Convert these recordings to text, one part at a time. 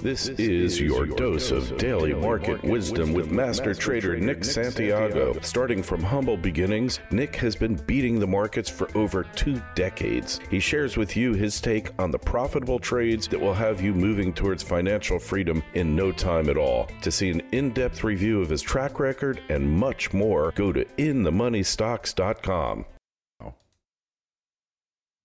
This is your dose of daily market wisdom with master trader Nick Santiago. Starting from humble beginnings, Nick has been beating the markets for over two decades. He shares with you his take on the profitable trades that will have you moving towards financial freedom in no time at all. To see an in depth review of his track record and much more, go to inthemoneystocks.com.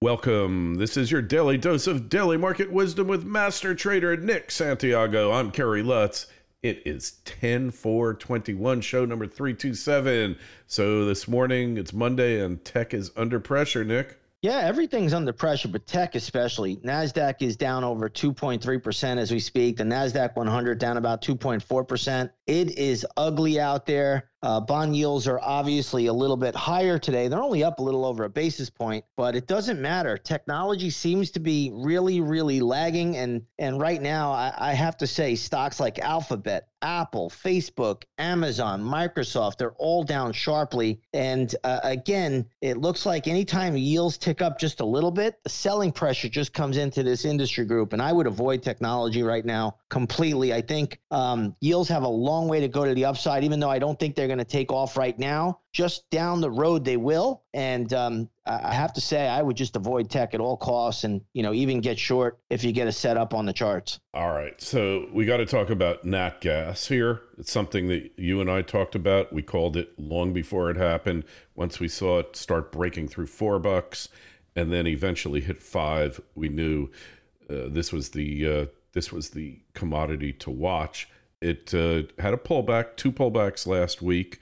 Welcome. This is your daily dose of daily market wisdom with master trader Nick Santiago. I'm Kerry Lutz. It is 10 4 21, show number 327. So this morning, it's Monday, and tech is under pressure, Nick. Yeah, everything's under pressure, but tech especially. NASDAQ is down over 2.3% as we speak. The NASDAQ 100 down about 2.4%. It is ugly out there. Uh, bond yields are obviously a little bit higher today. They're only up a little over a basis point, but it doesn't matter. Technology seems to be really, really lagging. And and right now, I, I have to say, stocks like Alphabet, Apple, Facebook, Amazon, Microsoft, they're all down sharply. And uh, again, it looks like anytime yields tick up just a little bit, the selling pressure just comes into this industry group. And I would avoid technology right now completely. I think um, yields have a long way to go to the upside, even though I don't think they're going to take off right now. Just down the road, they will. And um, I have to say, I would just avoid tech at all costs, and you know, even get short if you get a setup on the charts. All right, so we got to talk about nat gas here. It's something that you and I talked about. We called it long before it happened. Once we saw it start breaking through four bucks, and then eventually hit five, we knew uh, this was the uh, this was the commodity to watch. It uh, had a pullback, two pullbacks last week.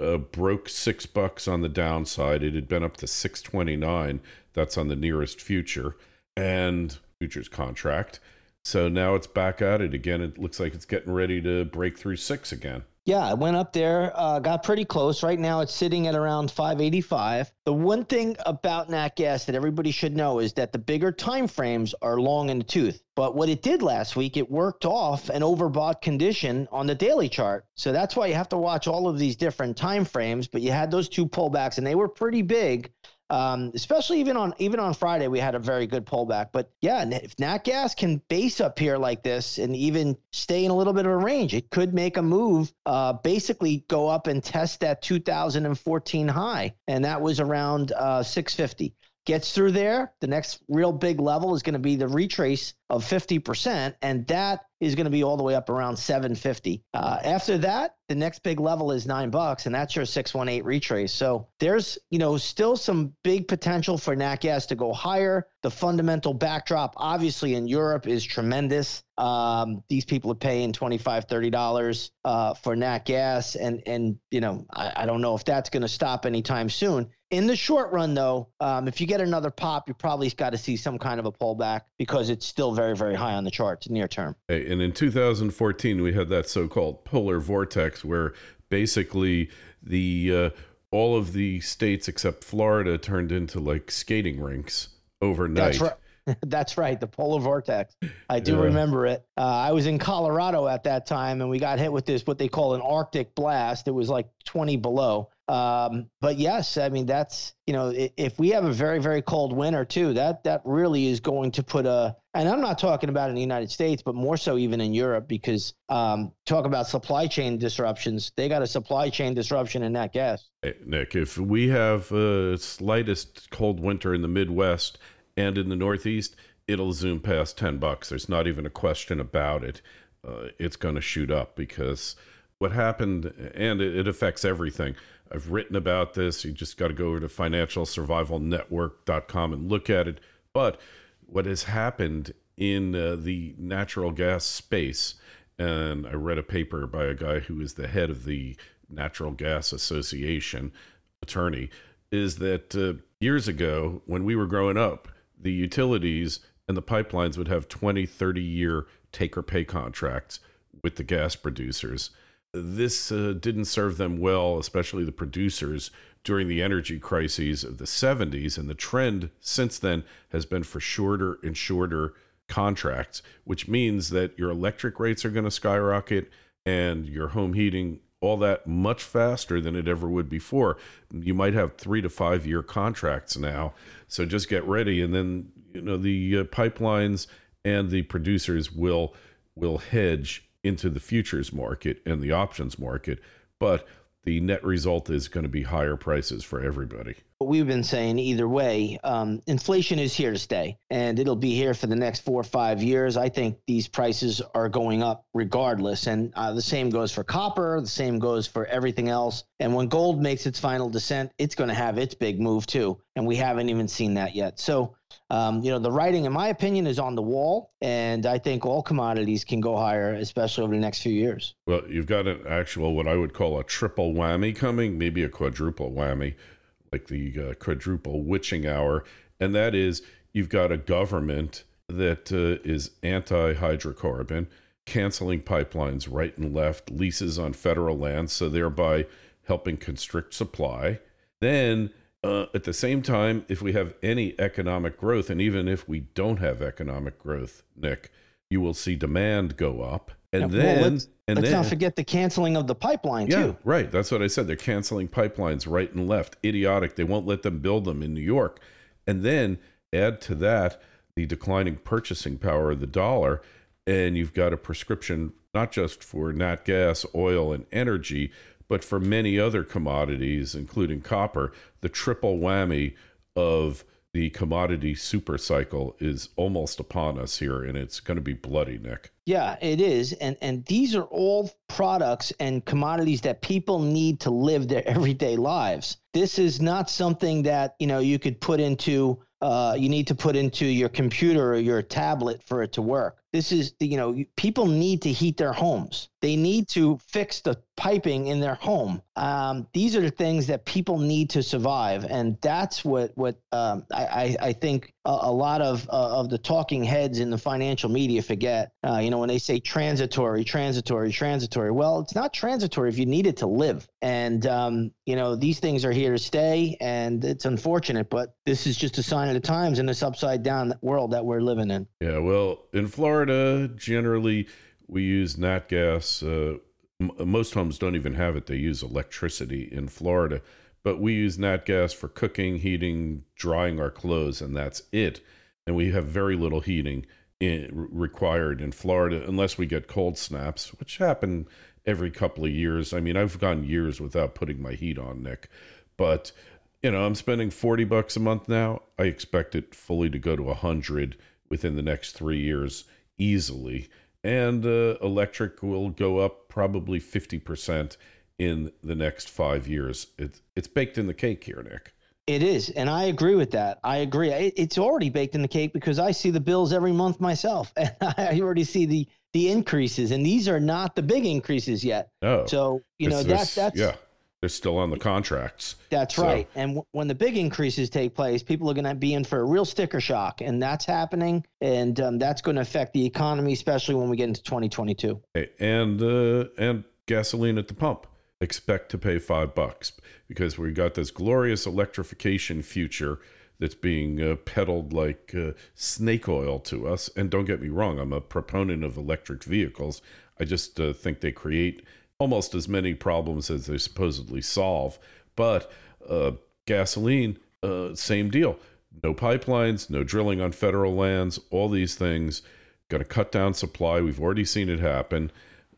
Uh, broke six bucks on the downside. It had been up to six twenty nine. That's on the nearest future and futures contract. So now it's back at it again. It looks like it's getting ready to break through six again. Yeah, I went up there, uh, got pretty close. Right now, it's sitting at around 585. The one thing about nat gas that everybody should know is that the bigger time frames are long in the tooth. But what it did last week, it worked off an overbought condition on the daily chart. So that's why you have to watch all of these different time frames. But you had those two pullbacks, and they were pretty big. Um, especially even on even on Friday, we had a very good pullback. But yeah, if Nat Gas can base up here like this and even stay in a little bit of a range, it could make a move. Uh, basically, go up and test that 2014 high, and that was around uh, 650 gets through there, the next real big level is going to be the retrace of 50%, and that is going to be all the way up around 750. Uh, after that, the next big level is nine bucks, and that's your 618 retrace. So there's, you know, still some big potential for nat gas to go higher. The fundamental backdrop, obviously, in Europe is tremendous. Um, these people are paying 25 $30 uh, for nat gas, and and you know, I, I don't know if that's going to stop anytime soon. In the short run, though, um, if you get another pop, you probably got to see some kind of a pullback because it's still very, very high on the charts near term. And in 2014, we had that so-called polar vortex where basically the uh, all of the states except Florida turned into like skating rinks overnight. That's right. That's right, the polar vortex. I do yeah. remember it. Uh, I was in Colorado at that time, and we got hit with this what they call an Arctic blast. It was like 20 below, um, but yes, I mean that's you know if we have a very very cold winter too, that that really is going to put a. And I'm not talking about in the United States, but more so even in Europe, because um, talk about supply chain disruptions. They got a supply chain disruption in nat gas. Nick, if we have a slightest cold winter in the Midwest and in the Northeast, it'll zoom past ten bucks. There's not even a question about it. Uh, it's going to shoot up because what happened, and it, it affects everything I've written about this. You just got to go over to financialsurvivalnetwork.com and look at it. But what has happened in uh, the natural gas space, and I read a paper by a guy who is the head of the Natural Gas Association attorney, is that uh, years ago, when we were growing up, the utilities and the pipelines would have 20, 30 year take or pay contracts with the gas producers this uh, didn't serve them well, especially the producers during the energy crises of the 70s. And the trend since then has been for shorter and shorter contracts, which means that your electric rates are going to skyrocket and your home heating, all that much faster than it ever would before. You might have three to five year contracts now. So just get ready. And then, you know, the uh, pipelines and the producers will will hedge into the futures market and the options market, but the net result is going to be higher prices for everybody. We've been saying either way, um, inflation is here to stay and it'll be here for the next four or five years. I think these prices are going up regardless. And uh, the same goes for copper, the same goes for everything else. And when gold makes its final descent, it's going to have its big move too. And we haven't even seen that yet. So, um, you know, the writing, in my opinion, is on the wall. And I think all commodities can go higher, especially over the next few years. Well, you've got an actual, what I would call a triple whammy coming, maybe a quadruple whammy like the uh, quadruple witching hour, and that is you've got a government that uh, is anti hydrocarbon, canceling pipelines right and left, leases on federal land, so thereby helping constrict supply. Then, uh, at the same time, if we have any economic growth, and even if we don't have economic growth, Nick, you will see demand go up. And yeah, then, well, and let's then, not forget the canceling of the pipeline yeah, too. Right. That's what I said. They're canceling pipelines right and left. Idiotic. They won't let them build them in New York. And then add to that the declining purchasing power of the dollar. And you've got a prescription not just for nat gas, oil, and energy, but for many other commodities, including copper, the triple whammy of the commodity super cycle is almost upon us here, and it's going to be bloody, Nick. Yeah, it is, and and these are all products and commodities that people need to live their everyday lives. This is not something that you know you could put into. Uh, you need to put into your computer or your tablet for it to work. This is, you know, people need to heat their homes. They need to fix the piping in their home. Um, these are the things that people need to survive, and that's what what um, I, I think a, a lot of uh, of the talking heads in the financial media forget. Uh, you know, when they say transitory, transitory, transitory. Well, it's not transitory if you need it to live. And um, you know, these things are here to stay, and it's unfortunate, but this is just a sign of the times in this upside down world that we're living in. Yeah, well, in Florida, generally we use nat gas. Uh, m- most homes don't even have it; they use electricity in Florida. But we use nat gas for cooking, heating, drying our clothes, and that's it. And we have very little heating in, required in Florida unless we get cold snaps, which happen every couple of years. I mean, I've gone years without putting my heat on, Nick, but you know, I'm spending 40 bucks a month now. I expect it fully to go to 100 within the next 3 years easily and uh, electric will go up probably 50% in the next five years. It's, it's baked in the cake here, Nick. It is. And I agree with that. I agree. it's already baked in the cake because I see the bills every month myself and I already see the, the increases and these are not the big increases yet. Oh, so, you know, that, that's, yeah they're still on the contracts. That's so. right. And w- when the big increases take place, people are going to be in for a real sticker shock, and that's happening, and um, that's going to affect the economy, especially when we get into 2022. And uh, and gasoline at the pump. Expect to pay five bucks because we've got this glorious electrification future that's being uh, peddled like uh, snake oil to us. And don't get me wrong, I'm a proponent of electric vehicles. I just uh, think they create almost as many problems as they supposedly solve. But uh, gasoline, uh, same deal. No pipelines, no drilling on federal lands, all these things going to cut down supply. We've already seen it happen.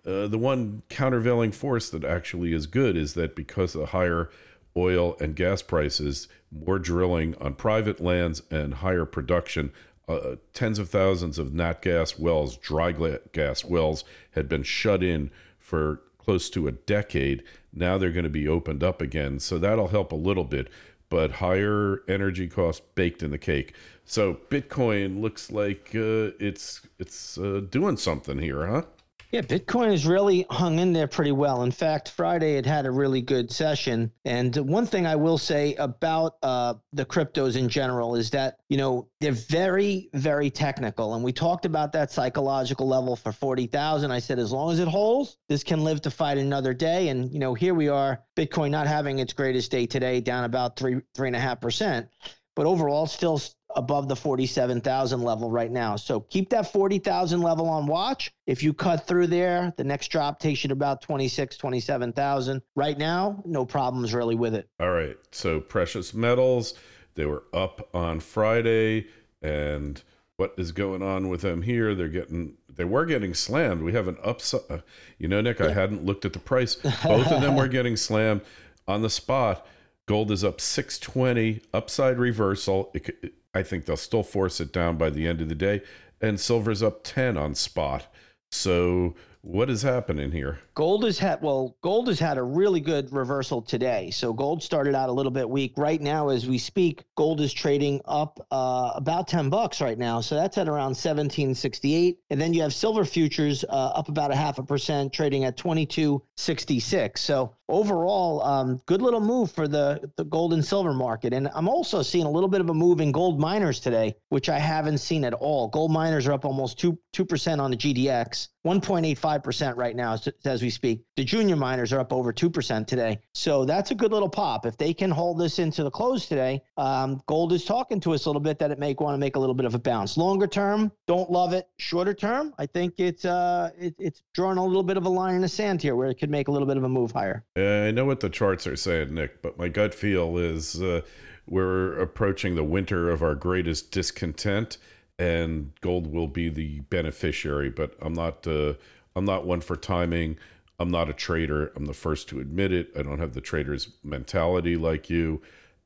Uh, the one countervailing force that actually is good is that because of higher oil and gas prices, more drilling on private lands, and higher production, uh, tens of thousands of nat gas wells, dry gas wells, had been shut in for close to a decade. Now they're going to be opened up again. So that'll help a little bit, but higher energy costs baked in the cake. So Bitcoin looks like uh, it's it's uh, doing something here, huh? Yeah, Bitcoin has really hung in there pretty well. In fact, Friday it had a really good session. And one thing I will say about uh, the cryptos in general is that, you know, they're very, very technical. And we talked about that psychological level for 40,000. I said, as long as it holds, this can live to fight another day. And, you know, here we are, Bitcoin not having its greatest day today, down about three, three and a half percent but overall still above the 47,000 level right now. So keep that 40,000 level on watch. If you cut through there, the next drop takes you to about 26, 27,000. Right now, no problems really with it. All right. So precious metals, they were up on Friday and what is going on with them here? They're getting they were getting slammed. We have an upside. Uh, you know, Nick, I hadn't looked at the price. Both of them were getting slammed on the spot. Gold is up 620, upside reversal. It, I think they'll still force it down by the end of the day. And silver's up 10 on spot. So what is happening here? Gold has had well, gold has had a really good reversal today. So gold started out a little bit weak. Right now, as we speak, gold is trading up uh, about ten bucks right now. So that's at around seventeen sixty eight. And then you have silver futures uh, up about a half a percent, trading at twenty two sixty six. So overall, um, good little move for the the gold and silver market. And I'm also seeing a little bit of a move in gold miners today, which I haven't seen at all. Gold miners are up almost two two percent on the GDX. 1.85% right now as we speak. The junior miners are up over 2% today. So that's a good little pop. If they can hold this into the close today, um, gold is talking to us a little bit that it may want to make a little bit of a bounce. Longer term, don't love it. Shorter term, I think it's uh, it, it's drawing a little bit of a line in the sand here where it could make a little bit of a move higher. I know what the charts are saying, Nick, but my gut feel is uh, we're approaching the winter of our greatest discontent and gold will be the beneficiary. But I'm not uh, I'm not one for timing. I'm not a trader. I'm the first to admit it. I don't have the trader's mentality like you,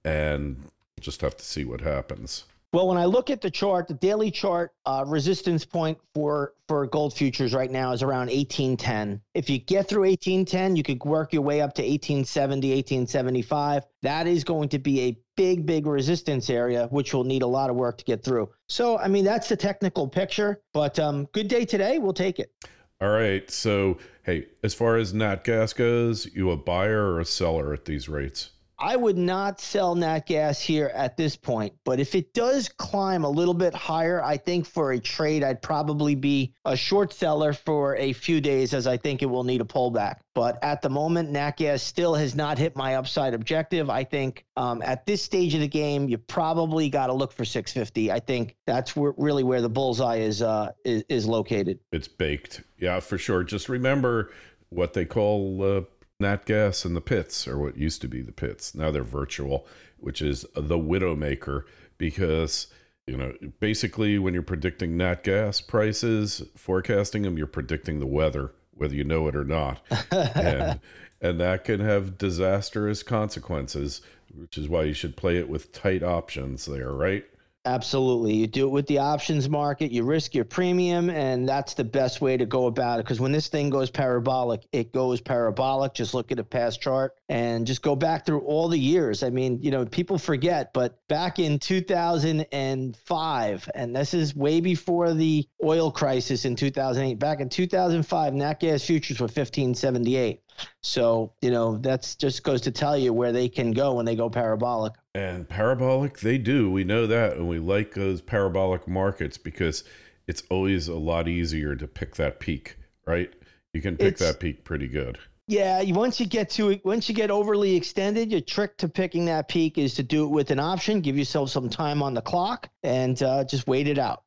and just have to see what happens. Well, when I look at the chart, the daily chart uh, resistance point for for gold futures right now is around 1810. If you get through 1810, you could work your way up to 1870, 1875. That is going to be a big, big resistance area, which will need a lot of work to get through. So, I mean, that's the technical picture. But um, good day today. We'll take it. All right. So, hey, as far as nat gas goes, you a buyer or a seller at these rates? I would not sell nat gas here at this point, but if it does climb a little bit higher, I think for a trade, I'd probably be a short seller for a few days as I think it will need a pullback. But at the moment, nat gas still has not hit my upside objective. I think um, at this stage of the game, you probably got to look for 650. I think that's where, really where the bullseye is, uh, is, is located. It's baked, yeah, for sure. Just remember what they call uh, Nat Gas and the pits, or what used to be the pits. Now they're virtual, which is the Widowmaker, because you know basically when you're predicting nat gas prices, forecasting them, you're predicting the weather, whether you know it or not, and and that can have disastrous consequences. Which is why you should play it with tight options there, right? Absolutely. You do it with the options market, you risk your premium, and that's the best way to go about it. Because when this thing goes parabolic, it goes parabolic. Just look at a past chart and just go back through all the years. I mean, you know, people forget, but back in 2005, and this is way before the oil crisis in 2008, back in 2005, nat gas futures were 1578. So, you know, that's just goes to tell you where they can go when they go parabolic. And parabolic, they do. We know that. And we like those parabolic markets because it's always a lot easier to pick that peak, right? You can pick it's, that peak pretty good. Yeah, once you get to it, once you get overly extended, your trick to picking that peak is to do it with an option. Give yourself some time on the clock and uh, just wait it out.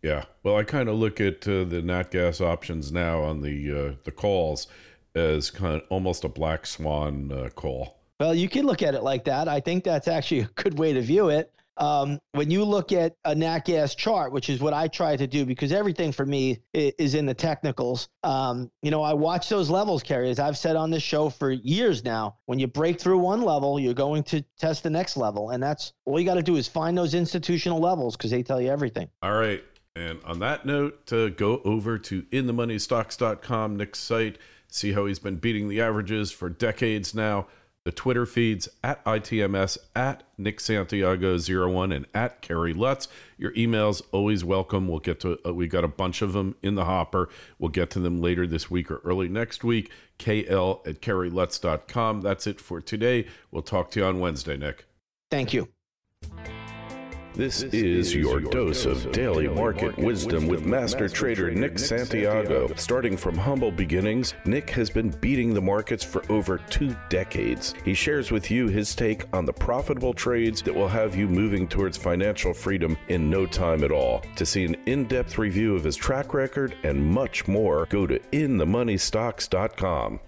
Yeah, well, I kind of look at uh, the nat gas options now on the uh, the calls as kind of almost a black swan uh, call. Well, you can look at it like that. I think that's actually a good way to view it. Um, when you look at a nat gas chart, which is what I try to do, because everything for me is in the technicals. Um, you know, I watch those levels, Kerry, as I've said on this show for years now. When you break through one level, you're going to test the next level, and that's all you got to do is find those institutional levels because they tell you everything. All right. And on that note, uh, go over to inthemoneystocks.com, Nick's site see how he's been beating the averages for decades now. The Twitter feeds at ITMS, at Nick Santiago01, and at Kerry Lutz. Your emails always welcome. We'll get to, uh, we got a bunch of them in the hopper. We'll get to them later this week or early next week. KL at KerryLutz.com. That's it for today. We'll talk to you on Wednesday, Nick. Thank you. This is your dose of daily market wisdom with master trader Nick Santiago. Starting from humble beginnings, Nick has been beating the markets for over two decades. He shares with you his take on the profitable trades that will have you moving towards financial freedom in no time at all. To see an in depth review of his track record and much more, go to InTheMoneyStocks.com.